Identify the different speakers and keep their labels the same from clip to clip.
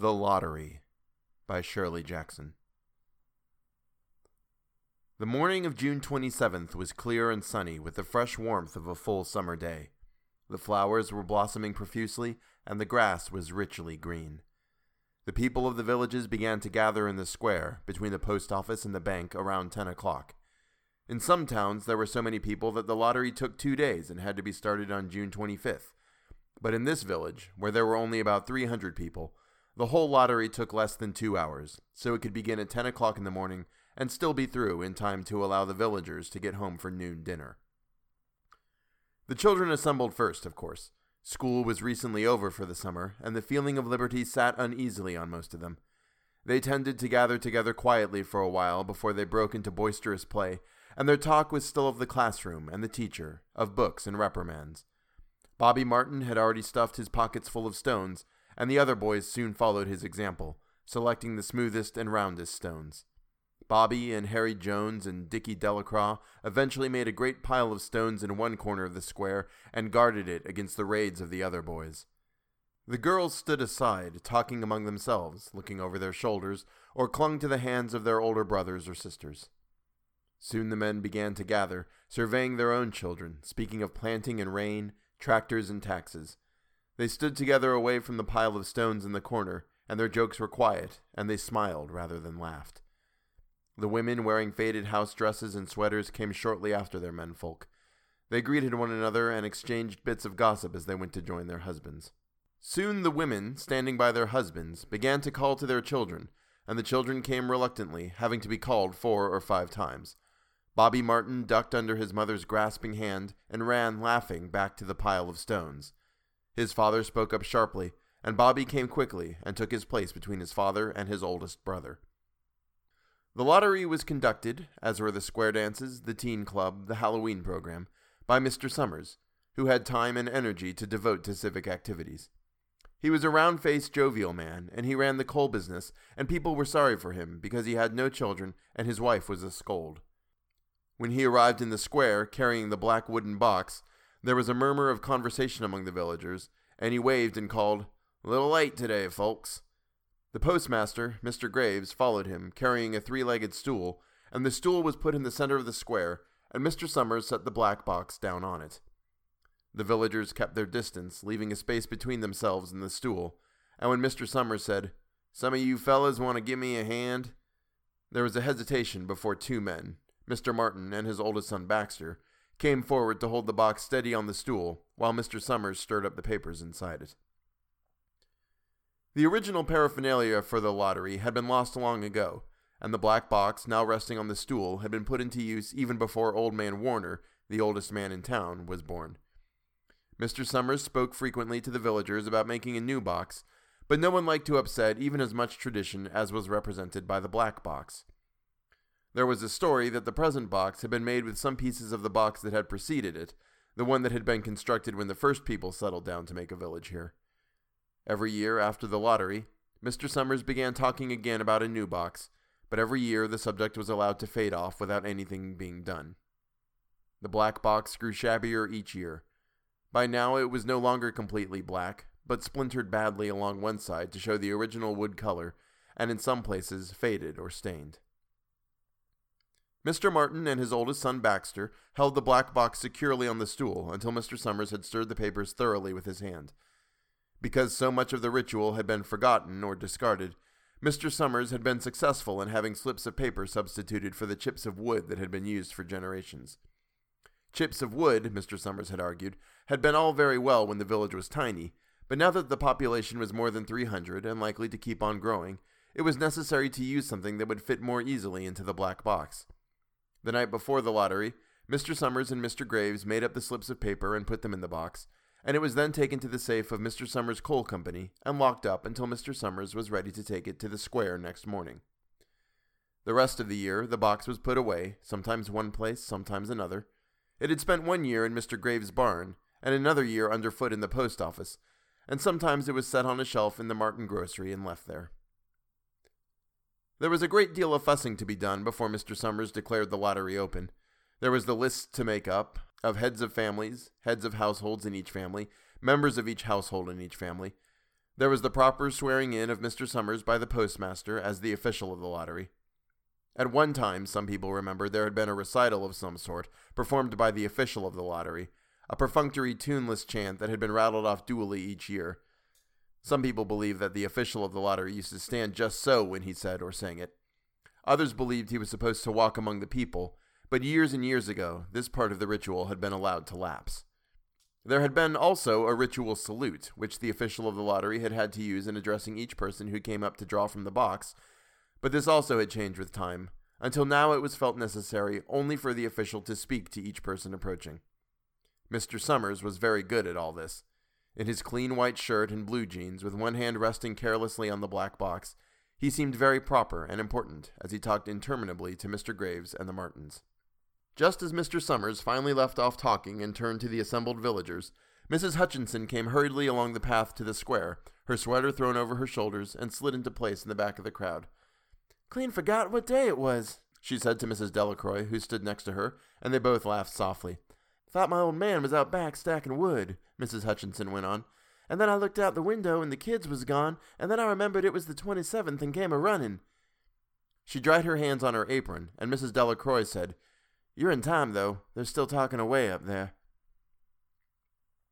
Speaker 1: The Lottery by Shirley Jackson. The morning of June 27th was clear and sunny with the fresh warmth of a full summer day. The flowers were blossoming profusely, and the grass was richly green. The people of the villages began to gather in the square between the post office and the bank around 10 o'clock. In some towns, there were so many people that the lottery took two days and had to be started on June 25th. But in this village, where there were only about 300 people, the whole lottery took less than two hours, so it could begin at 10 o'clock in the morning and still be through in time to allow the villagers to get home for noon dinner. The children assembled first, of course. School was recently over for the summer, and the feeling of liberty sat uneasily on most of them. They tended to gather together quietly for a while before they broke into boisterous play, and their talk was still of the classroom and the teacher, of books and reprimands. Bobby Martin had already stuffed his pockets full of stones, and the other boys soon followed his example, selecting the smoothest and roundest stones. Bobby and Harry Jones and Dickie Delacroix eventually made a great pile of stones in one corner of the square and guarded it against the raids of the other boys. The girls stood aside, talking among themselves, looking over their shoulders, or clung to the hands of their older brothers or sisters. Soon the men began to gather, surveying their own children, speaking of planting and rain, tractors and taxes, they stood together away from the pile of stones in the corner, and their jokes were quiet, and they smiled rather than laughed. The women wearing faded house dresses and sweaters came shortly after their menfolk. They greeted one another and exchanged bits of gossip as they went to join their husbands. Soon the women, standing by their husbands, began to call to their children, and the children came reluctantly, having to be called four or five times. Bobby Martin ducked under his mother's grasping hand and ran, laughing, back to the pile of stones. His father spoke up sharply, and Bobby came quickly and took his place between his father and his oldest brother. The lottery was conducted, as were the square dances, the teen club, the Halloween program, by Mr. Summers, who had time and energy to devote to civic activities. He was a round faced, jovial man, and he ran the coal business, and people were sorry for him because he had no children and his wife was a scold. When he arrived in the square carrying the black wooden box, there was a murmur of conversation among the villagers, and he waved and called, little late today, folks. The postmaster, Mr. Graves, followed him, carrying a three legged stool, and the stool was put in the center of the square, and Mr. Summers set the black box down on it. The villagers kept their distance, leaving a space between themselves and the stool, and when Mr. Summers said, Some of you fellows want to give me a hand? There was a hesitation before two men, Mr. Martin and his oldest son Baxter, came forward to hold the box steady on the stool while Mr. Summers stirred up the papers inside it. The original paraphernalia for the lottery had been lost long ago, and the black box now resting on the stool had been put into use even before Old Man Warner, the oldest man in town, was born. Mr. Summers spoke frequently to the villagers about making a new box, but no one liked to upset even as much tradition as was represented by the black box. There was a story that the present box had been made with some pieces of the box that had preceded it, the one that had been constructed when the first people settled down to make a village here. Every year after the lottery, Mr. Summers began talking again about a new box, but every year the subject was allowed to fade off without anything being done. The black box grew shabbier each year. By now it was no longer completely black, but splintered badly along one side to show the original wood color, and in some places faded or stained. Mr. Martin and his oldest son Baxter held the black box securely on the stool until Mr. Summers had stirred the papers thoroughly with his hand. Because so much of the ritual had been forgotten or discarded, Mr. Summers had been successful in having slips of paper substituted for the chips of wood that had been used for generations. Chips of wood, Mr. Summers had argued, had been all very well when the village was tiny, but now that the population was more than 300 and likely to keep on growing, it was necessary to use something that would fit more easily into the black box. The night before the lottery, Mr. Summers and Mr. Graves made up the slips of paper and put them in the box, and it was then taken to the safe of Mr. Summers' coal company and locked up until Mr. Summers was ready to take it to the square next morning. The rest of the year, the box was put away, sometimes one place, sometimes another. It had spent one year in Mr. Graves' barn, and another year underfoot in the post office, and sometimes it was set on a shelf in the Martin grocery and left there. There was a great deal of fussing to be done before Mr. Summers declared the lottery open. There was the list to make up of heads of families, heads of households in each family, members of each household in each family. There was the proper swearing in of Mr. Summers by the postmaster as the official of the lottery. At one time, some people remember, there had been a recital of some sort, performed by the official of the lottery, a perfunctory, tuneless chant that had been rattled off duly each year. Some people believe that the official of the lottery used to stand just so when he said or sang it. Others believed he was supposed to walk among the people, but years and years ago, this part of the ritual had been allowed to lapse. There had been also a ritual salute, which the official of the lottery had had to use in addressing each person who came up to draw from the box, but this also had changed with time, until now it was felt necessary only for the official to speak to each person approaching. Mr. Summers was very good at all this. In his clean white shirt and blue jeans, with one hand resting carelessly on the black box, he seemed very proper and important as he talked interminably to Mr. Graves and the Martins. Just as Mr. Summers finally left off talking and turned to the assembled villagers, Mrs. Hutchinson came hurriedly along the path to the square, her sweater thrown over her shoulders, and slid into place in the back of the crowd. Clean forgot what day it was, she said to Mrs. Delacroix, who stood next to her, and they both laughed softly. Thought my old man was out back stacking wood, Mrs. Hutchinson went on. And then I looked out the window and the kids was gone, and then I remembered it was the 27th and came a running. She dried her hands on her apron, and Mrs. Delacroix said, You're in time, though. They're still talking away up there.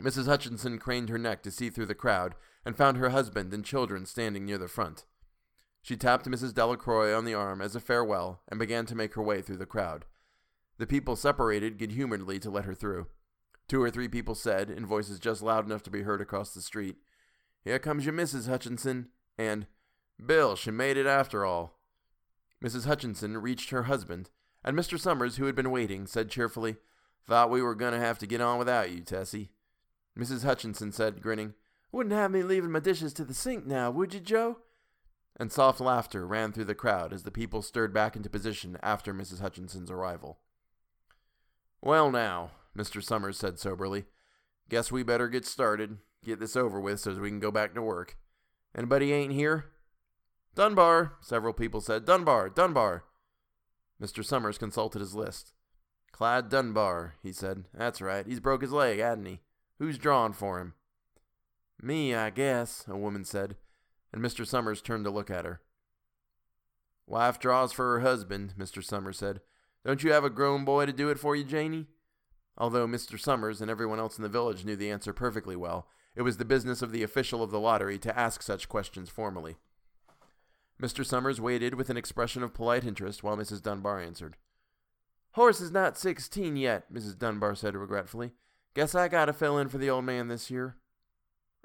Speaker 1: Mrs. Hutchinson craned her neck to see through the crowd and found her husband and children standing near the front. She tapped Mrs. Delacroix on the arm as a farewell and began to make her way through the crowd. The people separated good humoredly to let her through. Two or three people said, in voices just loud enough to be heard across the street, Here comes your Mrs. Hutchinson, and Bill, she made it after all. Mrs. Hutchinson reached her husband, and Mr. Summers, who had been waiting, said cheerfully, Thought we were going to have to get on without you, Tessie. Mrs. Hutchinson said, grinning, Wouldn't have me leaving my dishes to the sink now, would you, Joe? And soft laughter ran through the crowd as the people stirred back into position after Mrs. Hutchinson's arrival. Well, now, Mr. Summers said soberly, guess we better get started, get this over with so we can go back to work. Anybody ain't here? Dunbar, several people said. Dunbar, Dunbar. Mr. Summers consulted his list. Clyde Dunbar, he said. That's right. He's broke his leg, hadn't he? Who's drawing for him? Me, I guess, a woman said, and Mr. Summers turned to look at her. Wife draws for her husband, Mr. Summers said. Don't you have a grown boy to do it for you, Janey? Although Mr. Summers and everyone else in the village knew the answer perfectly well, it was the business of the official of the lottery to ask such questions formally. Mr. Summers waited with an expression of polite interest while Mrs. Dunbar answered. Horace is not sixteen yet, Mrs. Dunbar said regretfully. Guess I gotta fill in for the old man this year.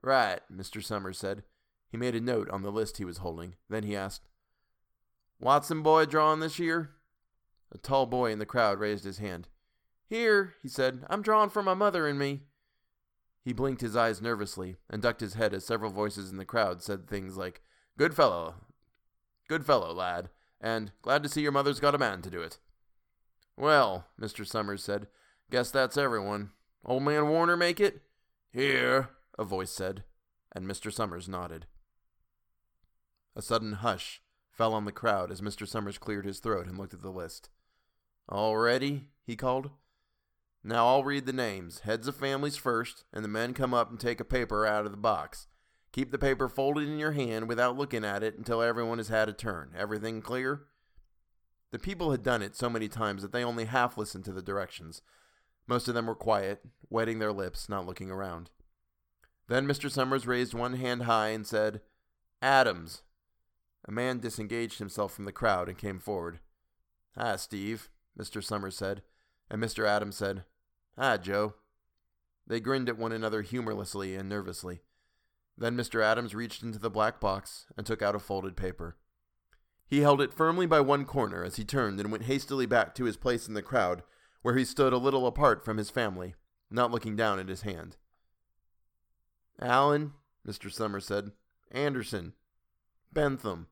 Speaker 1: Right, Mr. Summers said. He made a note on the list he was holding. Then he asked, Watson boy drawing this year? A tall boy in the crowd raised his hand. Here, he said, I'm drawing for my mother and me. He blinked his eyes nervously and ducked his head as several voices in the crowd said things like, Good fellow, good fellow, lad, and glad to see your mother's got a man to do it. Well, Mr. Summers said, guess that's everyone. Old man Warner make it? Here, a voice said, and Mr. Summers nodded. A sudden hush fell on the crowd as Mr. Summers cleared his throat and looked at the list. All ready? he called. Now I'll read the names. Heads of families first, and the men come up and take a paper out of the box. Keep the paper folded in your hand without looking at it until everyone has had a turn. Everything clear? The people had done it so many times that they only half listened to the directions. Most of them were quiet, wetting their lips, not looking around. Then Mr. Summers raised one hand high and said, Adams. A man disengaged himself from the crowd and came forward. Hi, Steve, Mr. Summers said, and Mr. Adams said, Hi, Joe. They grinned at one another humorlessly and nervously. Then Mr. Adams reached into the black box and took out a folded paper. He held it firmly by one corner as he turned and went hastily back to his place in the crowd, where he stood a little apart from his family, not looking down at his hand. Allen, Mr. Summers said. Anderson. Bentham.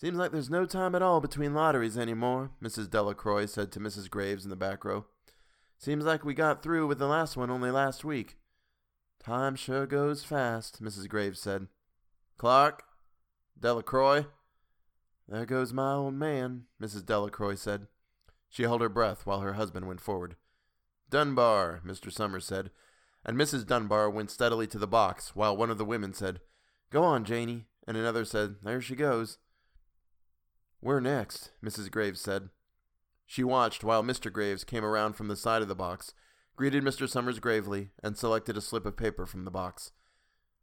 Speaker 1: Seems like there's no time at all between lotteries anymore, Mrs. Delacroix said to Mrs. Graves in the back row. Seems like we got through with the last one only last week. Time sure goes fast, Mrs. Graves said. Clark? Delacroix? There goes my old man, Mrs. Delacroix said. She held her breath while her husband went forward. Dunbar, Mr. Summers said. and Mrs. Dunbar went steadily to the box, while one of the women said, Go on, Janey, and another said, There she goes. Where next? Mrs. Graves said. She watched while Mr. Graves came around from the side of the box, greeted Mr. Summers gravely, and selected a slip of paper from the box.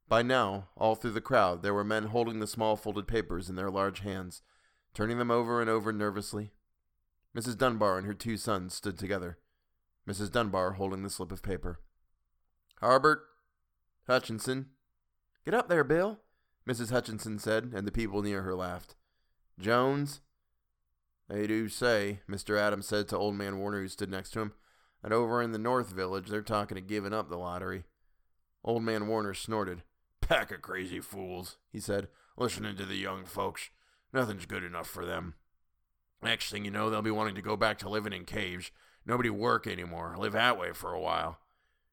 Speaker 1: By now, all through the crowd, there were men holding the small folded papers in their large hands, turning them over and over nervously. Mrs. Dunbar and her two sons stood together, Mrs. Dunbar holding the slip of paper. Harburt, Hutchinson. Get up there, Bill, Mrs. Hutchinson said, and the people near her laughed. Jones? They do say, Mr. Adams said to old man Warner, who stood next to him, that over in the North Village they're talking of giving up the lottery. Old man Warner snorted. Pack of crazy fools, he said, listening to the young folks. Nothing's good enough for them. Next thing you know, they'll be wanting to go back to living in caves. Nobody work anymore. Live that way for a while.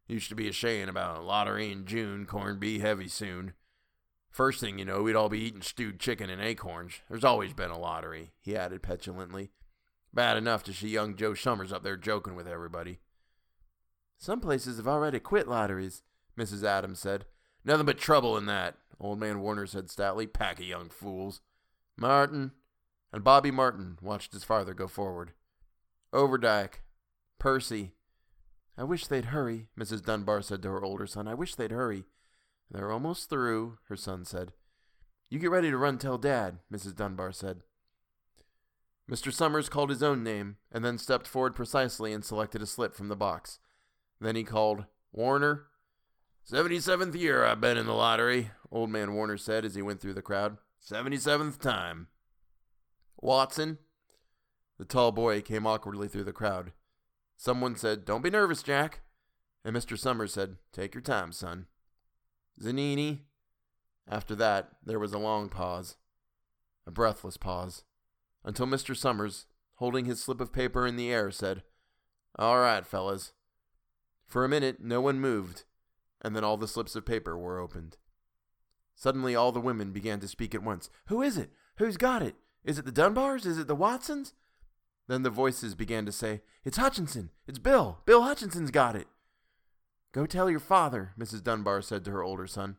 Speaker 1: Used to be a saying about lottery in June, corn be heavy soon. First thing you know, we'd all be eating stewed chicken and acorns. There's always been a lottery, he added petulantly. Bad enough to see young Joe Summers up there joking with everybody. Some places have already quit lotteries, Mrs. Adams said. Nothing but trouble in that, old man Warner said stoutly. Pack of young fools. Martin. And Bobby Martin watched his father go forward. Overdyke. Percy. I wish they'd hurry, Mrs. Dunbar said to her older son. I wish they'd hurry. They're almost through, her son said. You get ready to run tell Dad, Mrs. Dunbar said. Mr. Summers called his own name, and then stepped forward precisely and selected a slip from the box. Then he called, Warner. Seventy seventh year I've been in the lottery, old man Warner said as he went through the crowd. Seventy seventh time. Watson. The tall boy came awkwardly through the crowd. Someone said, Don't be nervous, Jack. And Mr. Summers said, Take your time, son. Zanini. After that, there was a long pause, a breathless pause, until Mr. Summers, holding his slip of paper in the air, said, All right, fellas. For a minute, no one moved, and then all the slips of paper were opened. Suddenly, all the women began to speak at once. Who is it? Who's got it? Is it the Dunbars? Is it the Watsons? Then the voices began to say, It's Hutchinson! It's Bill! Bill Hutchinson's got it! Go tell your father, Mrs. Dunbar said to her older son.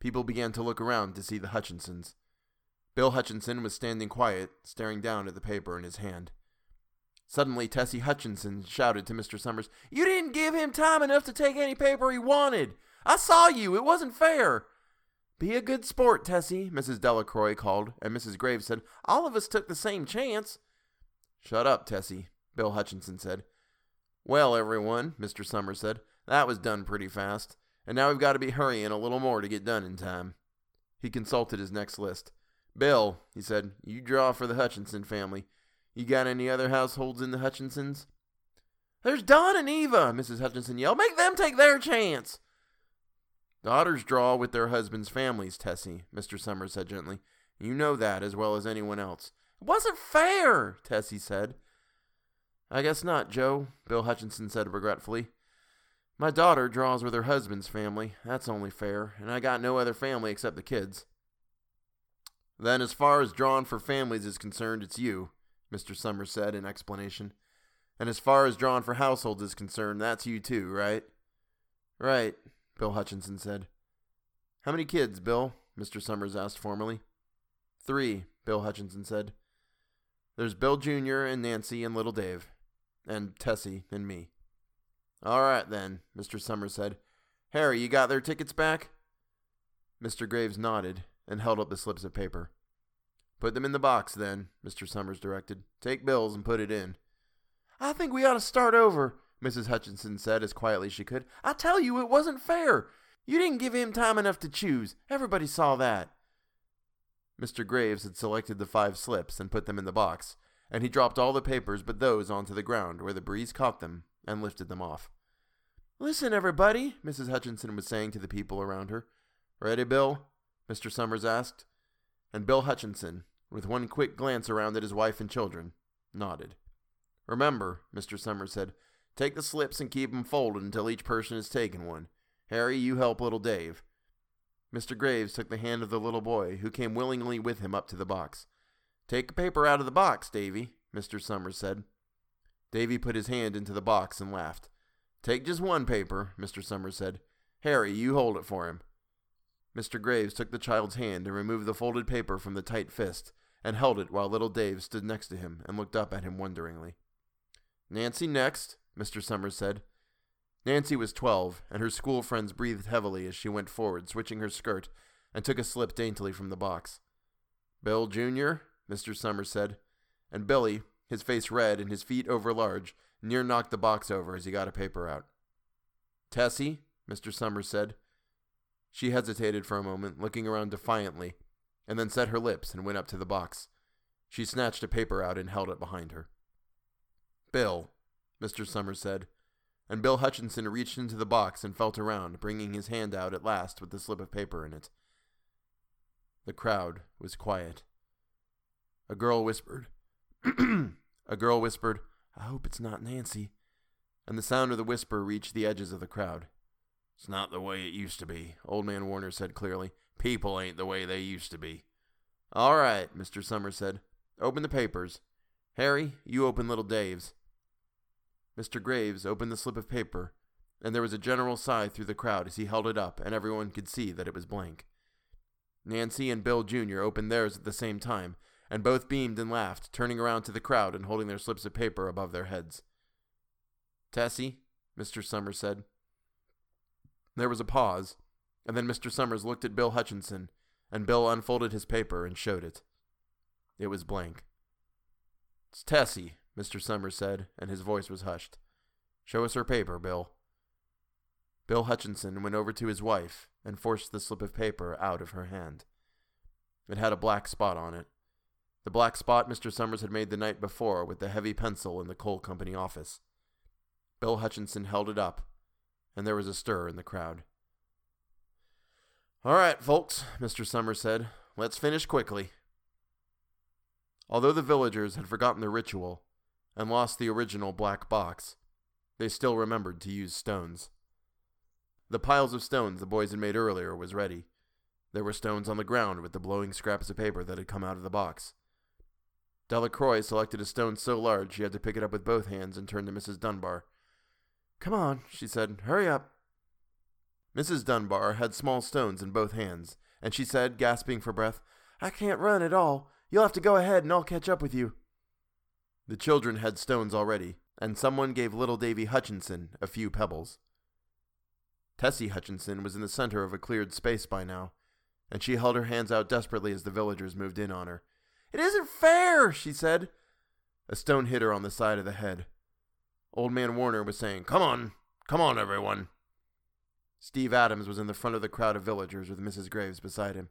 Speaker 1: People began to look around to see the Hutchinsons. Bill Hutchinson was standing quiet, staring down at the paper in his hand. Suddenly, Tessie Hutchinson shouted to Mr. Summers, You didn't give him time enough to take any paper he wanted! I saw you! It wasn't fair! Be a good sport, Tessie, Mrs. Delacroix called, and Mrs. Graves said, All of us took the same chance. Shut up, Tessie, Bill Hutchinson said. Well, everyone, Mr. Summers said, that was done pretty fast, and now we've got to be hurrying a little more to get done in time. He consulted his next list. Bill, he said, you draw for the Hutchinson family. You got any other households in the Hutchinsons? There's Don and Eva, Mrs. Hutchinson yelled. Make them take their chance. Daughters draw with their husbands' families, Tessie, Mr. Summers said gently. You know that as well as anyone else. It wasn't fair, Tessie said. I guess not, Joe, Bill Hutchinson said regretfully. My daughter draws with her husband's family. That's only fair, and I got no other family except the kids. Then, as far as drawing for families is concerned, it's you, Mr. Summers said in explanation. And as far as drawing for households is concerned, that's you too, right? Right, Bill Hutchinson said. How many kids, Bill? Mr. Summers asked formally. Three, Bill Hutchinson said. There's Bill Jr. and Nancy and little Dave, and Tessie and me. All right, then, Mr. Summers said. Harry, you got their tickets back? Mr. Graves nodded and held up the slips of paper. Put them in the box, then, Mr. Summers directed. Take Bill's and put it in. I think we ought to start over, Mrs. Hutchinson said as quietly as she could. I tell you, it wasn't fair. You didn't give him time enough to choose. Everybody saw that. Mr. Graves had selected the five slips and put them in the box, and he dropped all the papers but those onto the ground where the breeze caught them and lifted them off. Listen, everybody, Mrs. Hutchinson was saying to the people around her. Ready, Bill? Mr. Summers asked. And Bill Hutchinson, with one quick glance around at his wife and children, nodded. Remember, Mr. Summers said, take the slips and keep keep 'em folded until each person has taken one. Harry, you help little Dave. Mr. Graves took the hand of the little boy, who came willingly with him up to the box. Take a paper out of the box, Davy, Mr. Summers said. Davy put his hand into the box and laughed. Take just one paper, Mr. Summers said. Harry, you hold it for him. Mr. Graves took the child's hand and removed the folded paper from the tight fist and held it while little Dave stood next to him and looked up at him wonderingly. Nancy next, Mr. Summers said. Nancy was twelve, and her school friends breathed heavily as she went forward, switching her skirt, and took a slip daintily from the box. Bill, Jr., Mr. Summers said, and Billy, his face red and his feet overlarge, near knocked the box over as he got a paper out. Tessie, Mr. Summers said. She hesitated for a moment, looking around defiantly, and then set her lips and went up to the box. She snatched a paper out and held it behind her. Bill, Mr. Summers said, and Bill Hutchinson reached into the box and felt around, bringing his hand out at last with the slip of paper in it. The crowd was quiet. A girl whispered, A girl whispered, I hope it's not Nancy. And the sound of the whisper reached the edges of the crowd. It's not the way it used to be, Old Man Warner said clearly. People ain't the way they used to be. All right, Mr. Summers said. Open the papers. Harry, you open little Dave's. Mr. Graves opened the slip of paper, and there was a general sigh through the crowd as he held it up, and everyone could see that it was blank. Nancy and Bill Jr. opened theirs at the same time, and both beamed and laughed, turning around to the crowd and holding their slips of paper above their heads. Tessie, Mr. Summers said. There was a pause, and then Mr. Summers looked at Bill Hutchinson, and Bill unfolded his paper and showed it. It was blank. It's Tessie, Mr. Summers said, and his voice was hushed. Show us her paper, Bill. Bill Hutchinson went over to his wife and forced the slip of paper out of her hand. It had a black spot on it. The black spot Mr. Summers had made the night before with the heavy pencil in the coal company office. Bill Hutchinson held it up, and there was a stir in the crowd. All right, folks, Mr. Summers said. Let's finish quickly. Although the villagers had forgotten the ritual, and lost the original black box, they still remembered to use stones. The piles of stones the boys had made earlier was ready. There were stones on the ground with the blowing scraps of paper that had come out of the box. Delacroix selected a stone so large she had to pick it up with both hands and turned to Mrs. Dunbar. Come on, she said. Hurry up. Mrs. Dunbar had small stones in both hands, and she said, gasping for breath, I can't run at all. You'll have to go ahead and I'll catch up with you. The children had stones already, and someone gave little Davy Hutchinson a few pebbles. Tessie Hutchinson was in the center of a cleared space by now, and she held her hands out desperately as the villagers moved in on her. It isn't fair, she said. A stone hit her on the side of the head. Old Man Warner was saying, Come on, come on, everyone. Steve Adams was in the front of the crowd of villagers with Mrs. Graves beside him.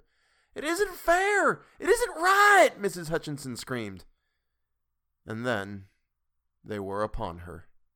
Speaker 1: It isn't fair! It isn't right! Mrs. Hutchinson screamed. And then they were upon her.